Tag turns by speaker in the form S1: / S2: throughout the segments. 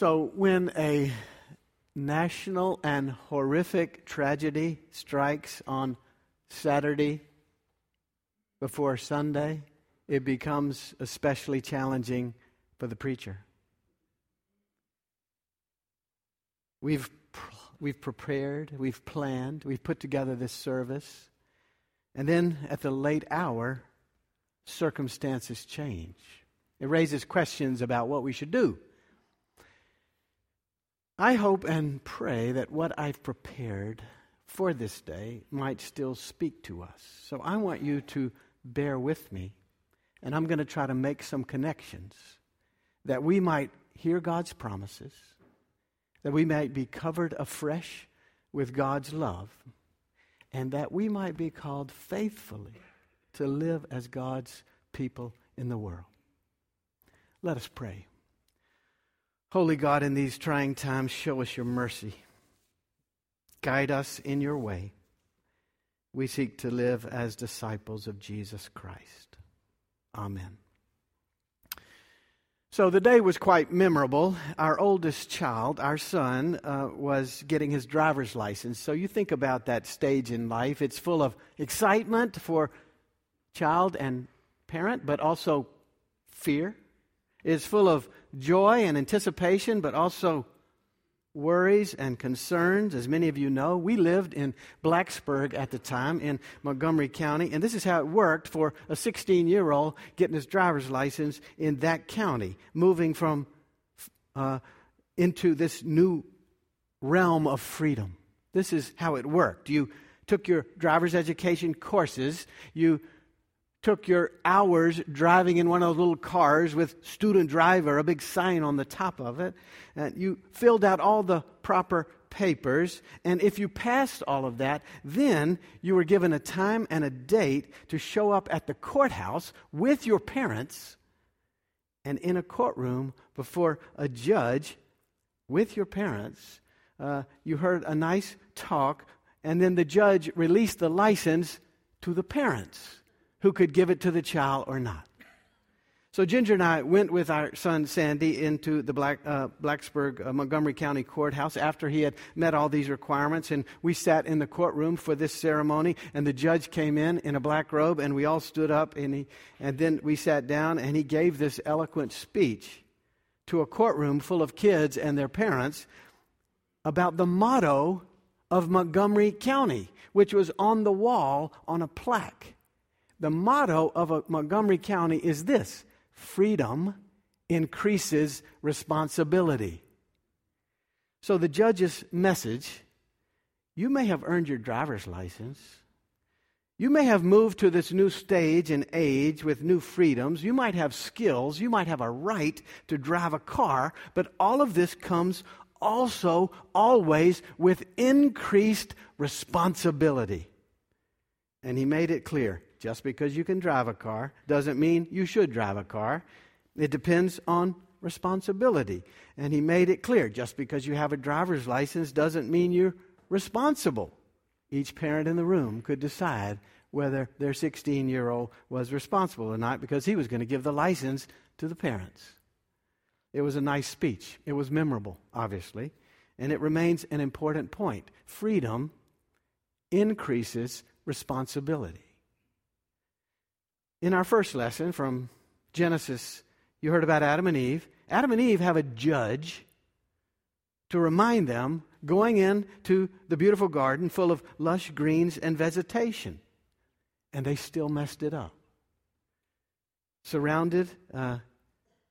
S1: So, when a national and horrific tragedy strikes on Saturday before Sunday, it becomes especially challenging for the preacher. We've, we've prepared, we've planned, we've put together this service, and then at the late hour, circumstances change. It raises questions about what we should do. I hope and pray that what I've prepared for this day might still speak to us. So I want you to bear with me, and I'm going to try to make some connections that we might hear God's promises, that we might be covered afresh with God's love, and that we might be called faithfully to live as God's people in the world. Let us pray. Holy God, in these trying times, show us your mercy. Guide us in your way. We seek to live as disciples of Jesus Christ. Amen. So the day was quite memorable. Our oldest child, our son, uh, was getting his driver's license. So you think about that stage in life. It's full of excitement for child and parent, but also fear. It's full of joy and anticipation, but also worries and concerns. As many of you know, we lived in Blacksburg at the time in Montgomery County, and this is how it worked for a 16 year old getting his driver's license in that county, moving from uh, into this new realm of freedom. This is how it worked. You took your driver's education courses, you took your hours driving in one of those little cars with student driver, a big sign on the top of it. And you filled out all the proper papers. And if you passed all of that, then you were given a time and a date to show up at the courthouse with your parents and in a courtroom before a judge with your parents. Uh, you heard a nice talk, and then the judge released the license to the parents who could give it to the child or not. So Ginger and I went with our son Sandy into the Black, uh, Blacksburg, uh, Montgomery County Courthouse after he had met all these requirements. And we sat in the courtroom for this ceremony. And the judge came in in a black robe, and we all stood up. And, he, and then we sat down, and he gave this eloquent speech to a courtroom full of kids and their parents about the motto of Montgomery County, which was on the wall on a plaque. The motto of Montgomery County is this freedom increases responsibility. So, the judge's message you may have earned your driver's license. You may have moved to this new stage and age with new freedoms. You might have skills. You might have a right to drive a car. But all of this comes also always with increased responsibility. And he made it clear just because you can drive a car doesn't mean you should drive a car. It depends on responsibility. And he made it clear just because you have a driver's license doesn't mean you're responsible. Each parent in the room could decide whether their 16 year old was responsible or not because he was going to give the license to the parents. It was a nice speech. It was memorable, obviously, and it remains an important point. Freedom increases responsibility. In our first lesson from Genesis, you heard about Adam and Eve. Adam and Eve have a judge to remind them going into the beautiful garden full of lush greens and vegetation. And they still messed it up. Surrounded uh,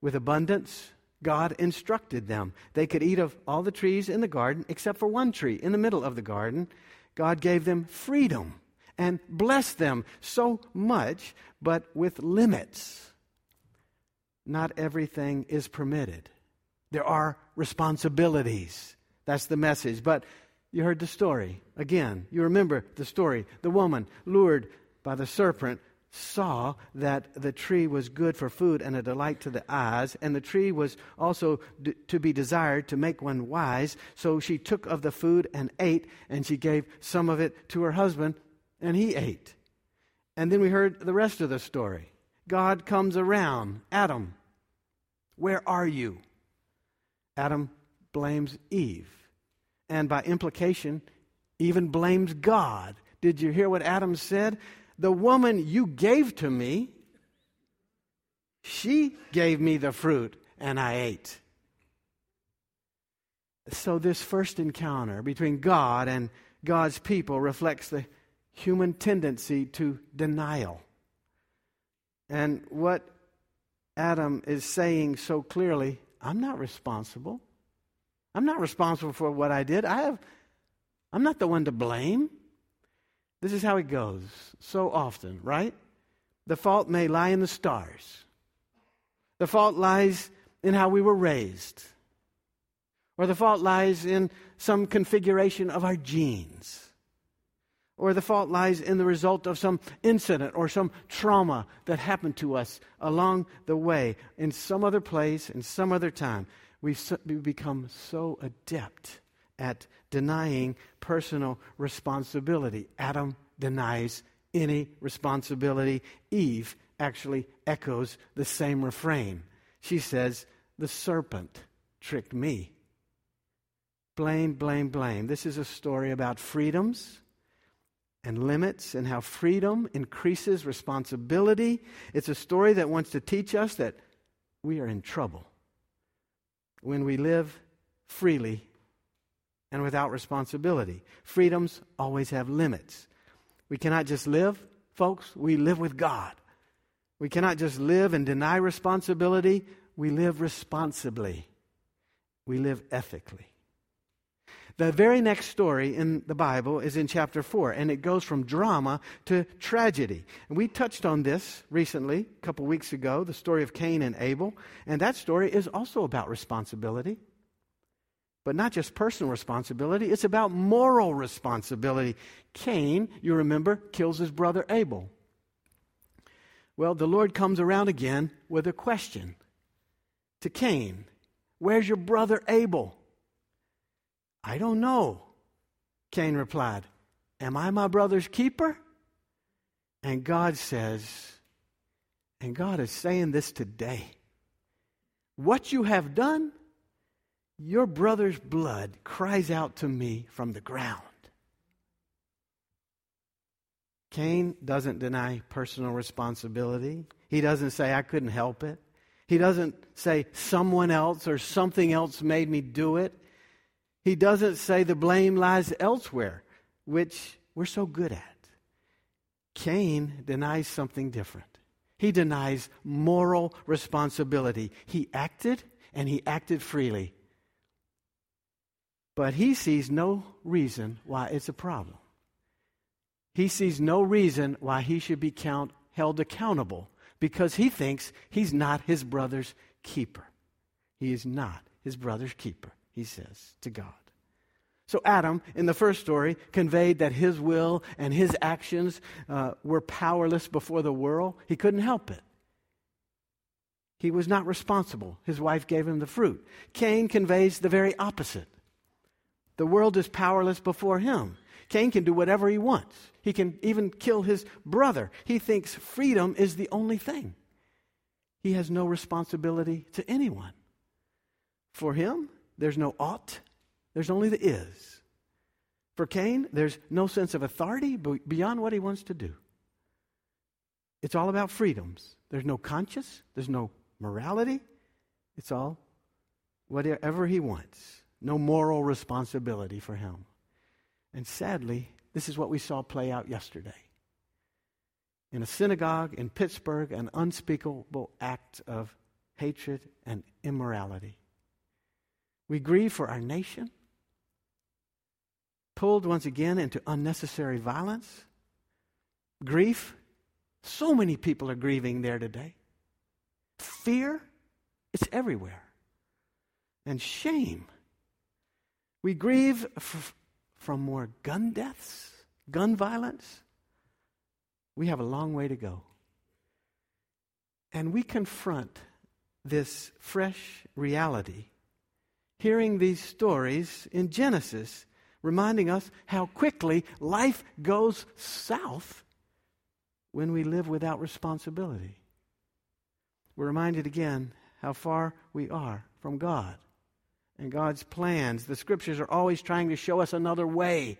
S1: with abundance, God instructed them. They could eat of all the trees in the garden except for one tree in the middle of the garden. God gave them freedom and bless them so much, but with limits. Not everything is permitted. There are responsibilities. That's the message. But you heard the story. Again, you remember the story. The woman, lured by the serpent, saw that the tree was good for food and a delight to the eyes, and the tree was also d- to be desired to make one wise. So she took of the food and ate, and she gave some of it to her husband, and he ate. And then we heard the rest of the story. God comes around. Adam, where are you? Adam blames Eve. And by implication, even blames God. Did you hear what Adam said? The woman you gave to me, she gave me the fruit and I ate. So, this first encounter between God and God's people reflects the human tendency to denial. And what Adam is saying so clearly I'm not responsible. I'm not responsible for what I did. I have, I'm not the one to blame. This is how it goes so often, right? The fault may lie in the stars. The fault lies in how we were raised. Or the fault lies in some configuration of our genes. Or the fault lies in the result of some incident or some trauma that happened to us along the way in some other place, in some other time. We've, become so adept at denying personal responsibility. Adam denies any responsibility. Eve actually echoes the same refrain. She says, The serpent tricked me. Blame, blame, blame. This is a story about freedoms and limits and how freedom increases responsibility. It's a story that wants to teach us that we are in trouble when we live freely and without responsibility. Freedoms always have limits. We cannot just live, folks, we live with God. We cannot just live and deny responsibility, we live responsibly. We live ethically. The very next story in the Bible is in chapter 4, and it goes from drama to tragedy. And we touched on this recently, a couple weeks ago, the story of Cain and Abel. And that story is also about responsibility. But not just personal responsibility, it's about moral responsibility. Cain, you remember, kills his brother Abel. Well, the Lord comes around again with a question to Cain Where's your brother Abel? I don't know. Cain replied, Am I my brother's keeper? And God says, and God is saying this today what you have done, your brother's blood cries out to me from the ground. Cain doesn't deny personal responsibility. He doesn't say, I couldn't help it. He doesn't say, someone else or something else made me do it. He doesn't say the blame lies elsewhere, which we're so good at. Cain denies something different. He denies moral responsibility. He acted and he acted freely. But he sees no reason why it's a problem. He sees no reason why he should be count, held accountable because he thinks he's not his brother's keeper. He is not his brother's keeper he says to God. So, Adam, in the first story, conveyed that his will and his actions uh, were powerless before the world. He couldn't help it. He was not responsible. His wife gave him the fruit. Cain conveys the very opposite. The world is powerless before him. Cain can do whatever he wants. He can even kill his brother. He thinks freedom is the only thing. He has no responsibility to anyone. For him, there's no ought, there's only the is. For Cain, there's no sense of authority beyond what he wants to do. It's all about freedoms. There's no conscience, there's no morality. It's all whatever he wants. No moral responsibility for him. And sadly, this is what we saw play out yesterday. In a synagogue in Pittsburgh, an unspeakable act of hatred and immorality. We grieve for our nation, pulled once again into unnecessary violence. Grief, so many people are grieving there today. Fear, it's everywhere. And shame. We grieve f- from more gun deaths, gun violence. We have a long way to go. And we confront this fresh reality hearing these stories in Genesis, reminding us how quickly life goes south when we live without responsibility. We're reminded again how far we are from God and God's plans. The scriptures are always trying to show us another way,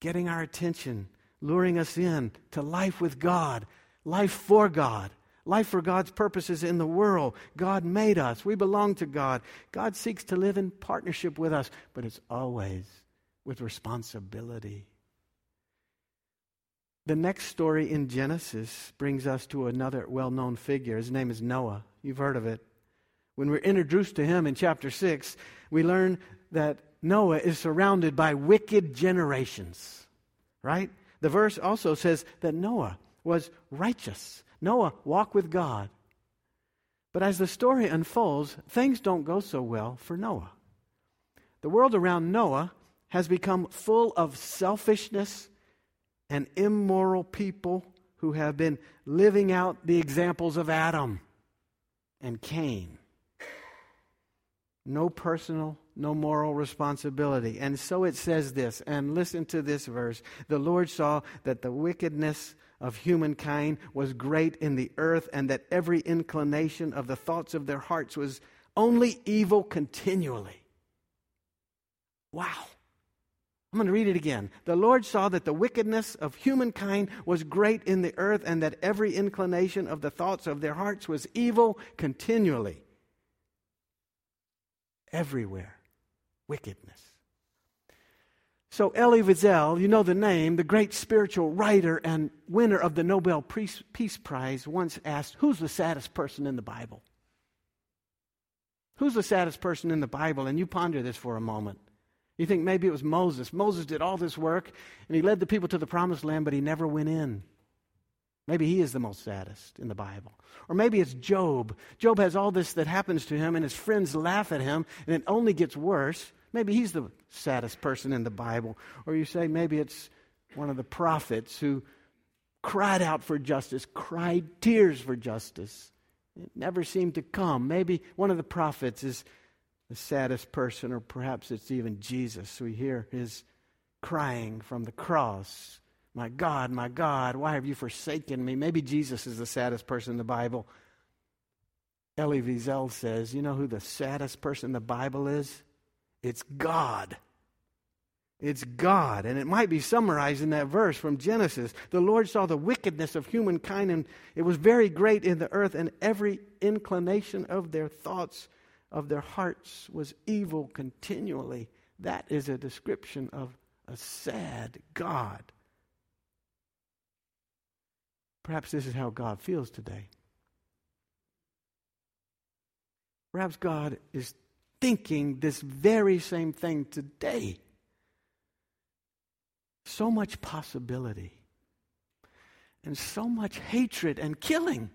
S1: getting our attention, luring us in to life with God, life for God, life for God's purposes in the world. God made us, we belong to God. God seeks to live in partnership with us, but it's always with responsibility. The next story in Genesis brings us to another well known figure. His name is Noah. You've heard of it. When we're introduced to him in chapter 6, we learn that Noah is surrounded by wicked generations, right? The verse also says that Noah was righteous. Noah walked with God. But as the story unfolds, things don't go so well for Noah. The world around Noah has become full of selfishness and immoral people who have been living out the examples of Adam and Cain. No personal, no moral responsibility. And so it says this, and listen to this verse. The Lord saw that the wickedness of humankind was great in the earth, and that every inclination of the thoughts of their hearts was only evil continually. Wow. I'm going to read it again. The Lord saw that the wickedness of humankind was great in the earth, and that every inclination of the thoughts of their hearts was evil continually. Everywhere, wickedness. So, Elie Wiesel, you know the name, the great spiritual writer and winner of the Nobel Peace Prize, once asked, Who's the saddest person in the Bible? Who's the saddest person in the Bible? And you ponder this for a moment. You think maybe it was Moses. Moses did all this work and he led the people to the promised land, but he never went in. Maybe he is the most saddest in the Bible. Or maybe it's Job. Job has all this that happens to him, and his friends laugh at him, and it only gets worse. Maybe he's the saddest person in the Bible. Or you say maybe it's one of the prophets who cried out for justice, cried tears for justice. It never seemed to come. Maybe one of the prophets is the saddest person, or perhaps it's even Jesus. We hear his crying from the cross My God, my God, why have you forsaken me? Maybe Jesus is the saddest person in the Bible. Elie Wiesel says, You know who the saddest person in the Bible is? It's God. It's God. And it might be summarized in that verse from Genesis. The Lord saw the wickedness of humankind, and it was very great in the earth, and every inclination of their thoughts of their hearts was evil continually. That is a description of a sad God. Perhaps this is how God feels today. Perhaps God is thinking this very same thing today. So much possibility, and so much hatred and killing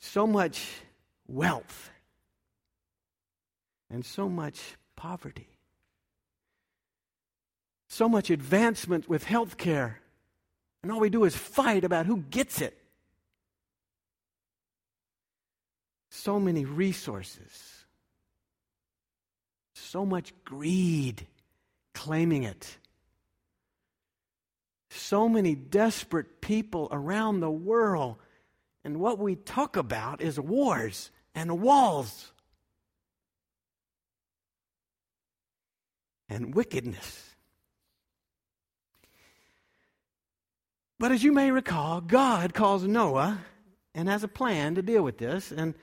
S1: so much wealth and so much poverty, so much advancement with health care, and all we do is fight about who gets it. So many resources, so much greed claiming it. So many desperate people around the world and what we talk about is wars and walls and wickedness. But as you may recall, God calls Noah and has a plan to deal with this. And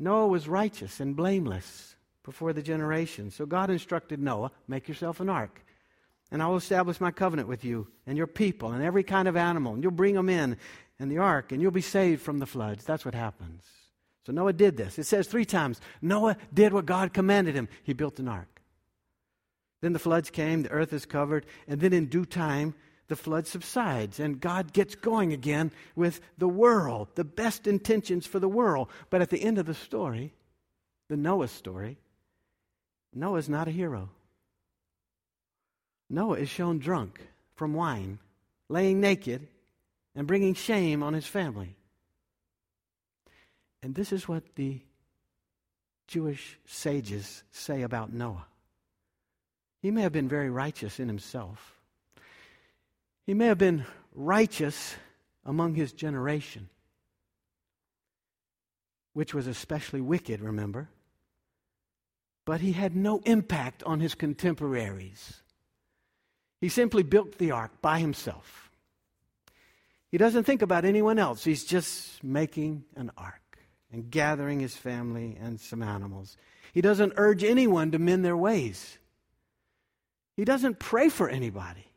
S1: Noah was righteous and blameless before the generation. So God instructed Noah make yourself an ark. And I will establish my covenant with you and your people and every kind of animal, and you'll bring them in in the ark, and you'll be saved from the floods. That's what happens. So Noah did this. It says three times Noah did what God commanded him. He built an ark. Then the floods came, the earth is covered, and then in due time, the flood subsides, and God gets going again with the world, the best intentions for the world. But at the end of the story, the Noah story, Noah's not a hero. Noah is shown drunk from wine, laying naked and bringing shame on his family. And this is what the Jewish sages say about Noah. He may have been very righteous in himself. He may have been righteous among his generation. which was especially wicked, remember. But he had no impact on his contemporaries. He simply built the ark by himself. He doesn't think about anyone else. He's just making an ark and gathering his family and some animals. He doesn't urge anyone to mend their ways. He doesn't pray for anybody.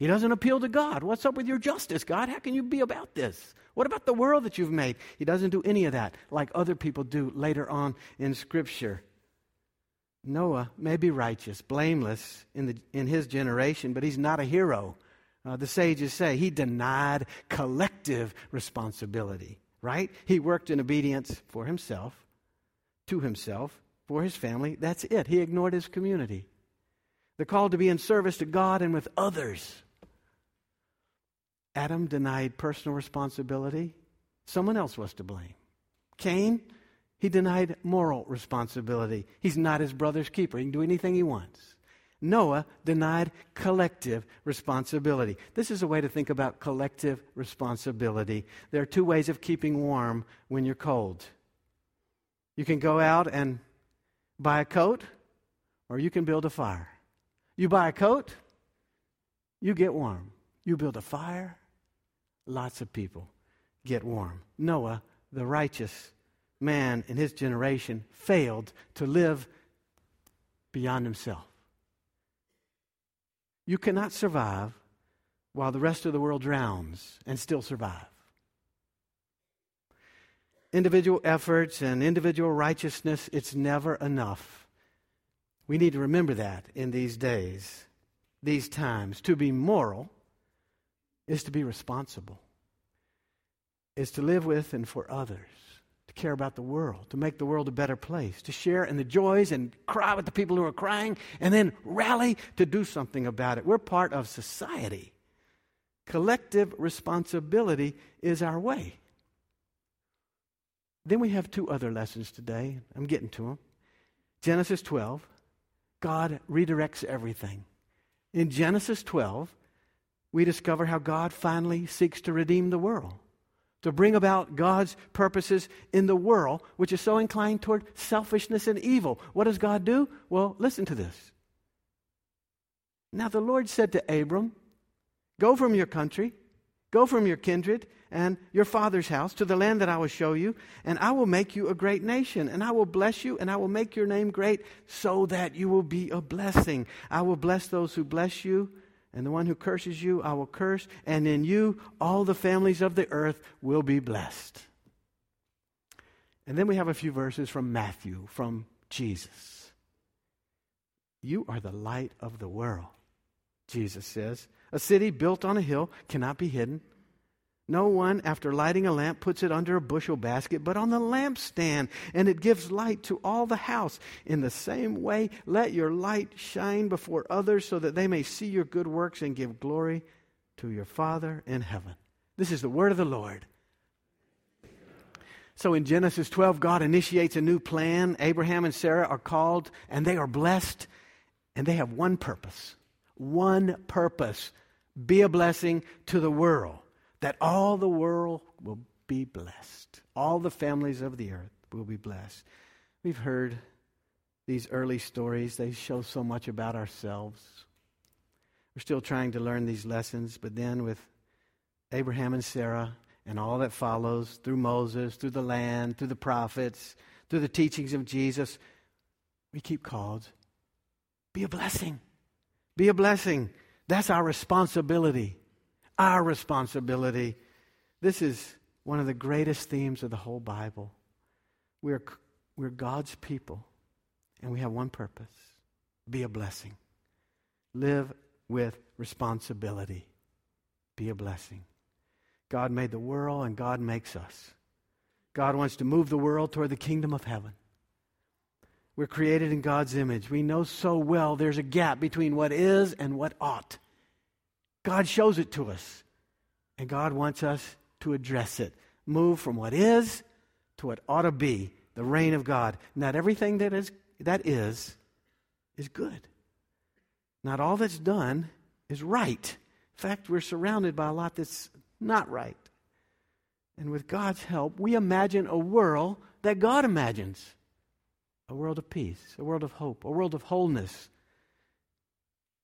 S1: He doesn't appeal to God. What's up with your justice, God? How can you be about this? What about the world that you've made? He doesn't do any of that like other people do later on in Scripture. Noah may be righteous, blameless in, the, in his generation, but he's not a hero. Uh, the sages say he denied collective responsibility, right? He worked in obedience for himself, to himself, for his family. That's it. He ignored his community. The call to be in service to God and with others. Adam denied personal responsibility. Someone else was to blame. Cain, he denied moral responsibility. He's not his brother's keeper. He can do anything he wants. Noah denied collective responsibility. This is a way to think about collective responsibility. There are two ways of keeping warm when you're cold. You can go out and buy a coat, or you can build a fire. You buy a coat, you get warm. You build a fire, lots of people get warm. Noah, the righteous, man in his generation failed to live beyond himself. You cannot survive while the rest of the world drowns and still survive. Individual efforts and individual righteousness, it's never enough. We need to remember that in these days, these times. To be moral is to be responsible, is to live with and for others to care about the world, to make the world a better place, to share in the joys and cry with the people who are crying, and then rally to do something about it. We're part of society. Collective responsibility is our way. Then we have two other lessons today. I'm getting to them. Genesis 12, God redirects everything. In Genesis 12, we discover how God finally seeks to redeem the world to bring about God's purposes in the world, which is so inclined toward selfishness and evil. What does God do? Well, listen to this. Now, the Lord said to Abram, Go from your country, go from your kindred and your father's house to the land that I will show you, and I will make you a great nation, and I will bless you, and I will make your name great so that you will be a blessing. I will bless those who bless you and the one who curses you, I will curse, and in you all the families of the earth will be blessed. And then we have a few verses from Matthew, from Jesus. You are the light of the world, Jesus says. A city built on a hill cannot be hidden. No one, after lighting a lamp, puts it under a bushel basket, but on the lampstand, and it gives light to all the house. In the same way, let your light shine before others so that they may see your good works and give glory to your Father in heaven. This is the word of the Lord. So in Genesis 12, God initiates a new plan. Abraham and Sarah are called, and they are blessed, and they have one purpose. One purpose be a blessing to the world that all the world will be blessed. All the families of the earth will be blessed. We've heard these early stories, they show so much about ourselves. We're still trying to learn these lessons, but then with Abraham and Sarah and all that follows through Moses, through the land, through the prophets, through the teachings of Jesus, we keep called. Be a blessing. Be a blessing. That's our responsibility our responsibility. This is one of the greatest themes of the whole Bible. We're, we're God's people, and we have one purpose be a blessing. Live with responsibility. Be a blessing. God made the world, and God makes us. God wants to move the world toward the kingdom of heaven. We're created in God's image. We know so well there's a gap between what is and what ought. God shows it to us. And God wants us to address it. Move from what is to what ought to be the reign of God. Not everything that is, that is, is good. Not all that's done is right. In fact, we're surrounded by a lot that's not right. And with God's help, we imagine a world that God imagines a world of peace, a world of hope, a world of wholeness.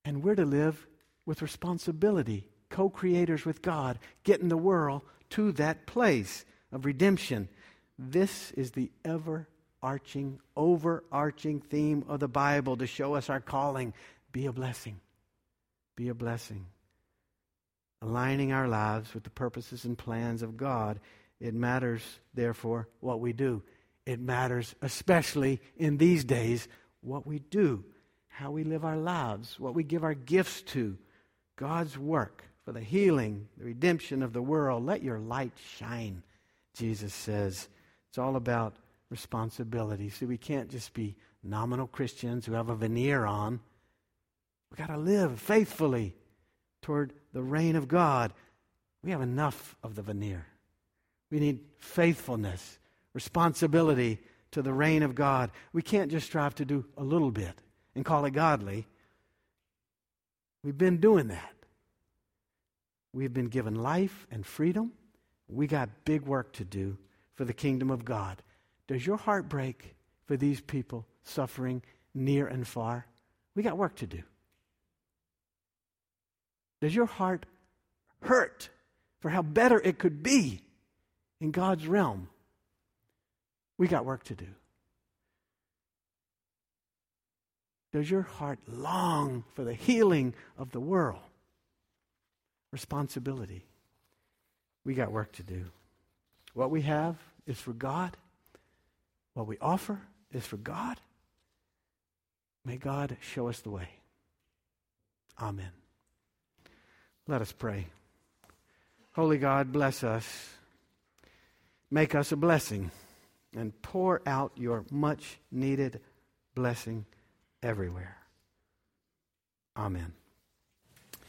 S1: And we're to live with responsibility, co creators with God, getting the world to that place of redemption. This is the ever arching, overarching theme of the Bible to show us our calling. Be a blessing. Be a blessing. Aligning our lives with the purposes and plans of God. It matters, therefore, what we do. It matters, especially in these days, what we do, how we live our lives, what we give our gifts to. God's work for the healing, the redemption of the world. Let your light shine, Jesus says. It's all about responsibility. See, we can't just be nominal Christians who have a veneer on. We've got to live faithfully toward the reign of God. We have enough of the veneer. We need faithfulness, responsibility to the reign of God. We can't just strive to do a little bit and call it godly. We've been doing that. We've been given life and freedom. We got big work to do for the kingdom of God. Does your heart break for these people suffering near and far? We got work to do. Does your heart hurt for how better it could be in God's realm? We got work to do. Does your heart long for the healing of the world? Responsibility. We got work to do. What we have is for God. What we offer is for God. May God show us the way. Amen. Let us pray. Holy God, bless us. Make us a blessing and pour out your much needed blessing everywhere. Amen.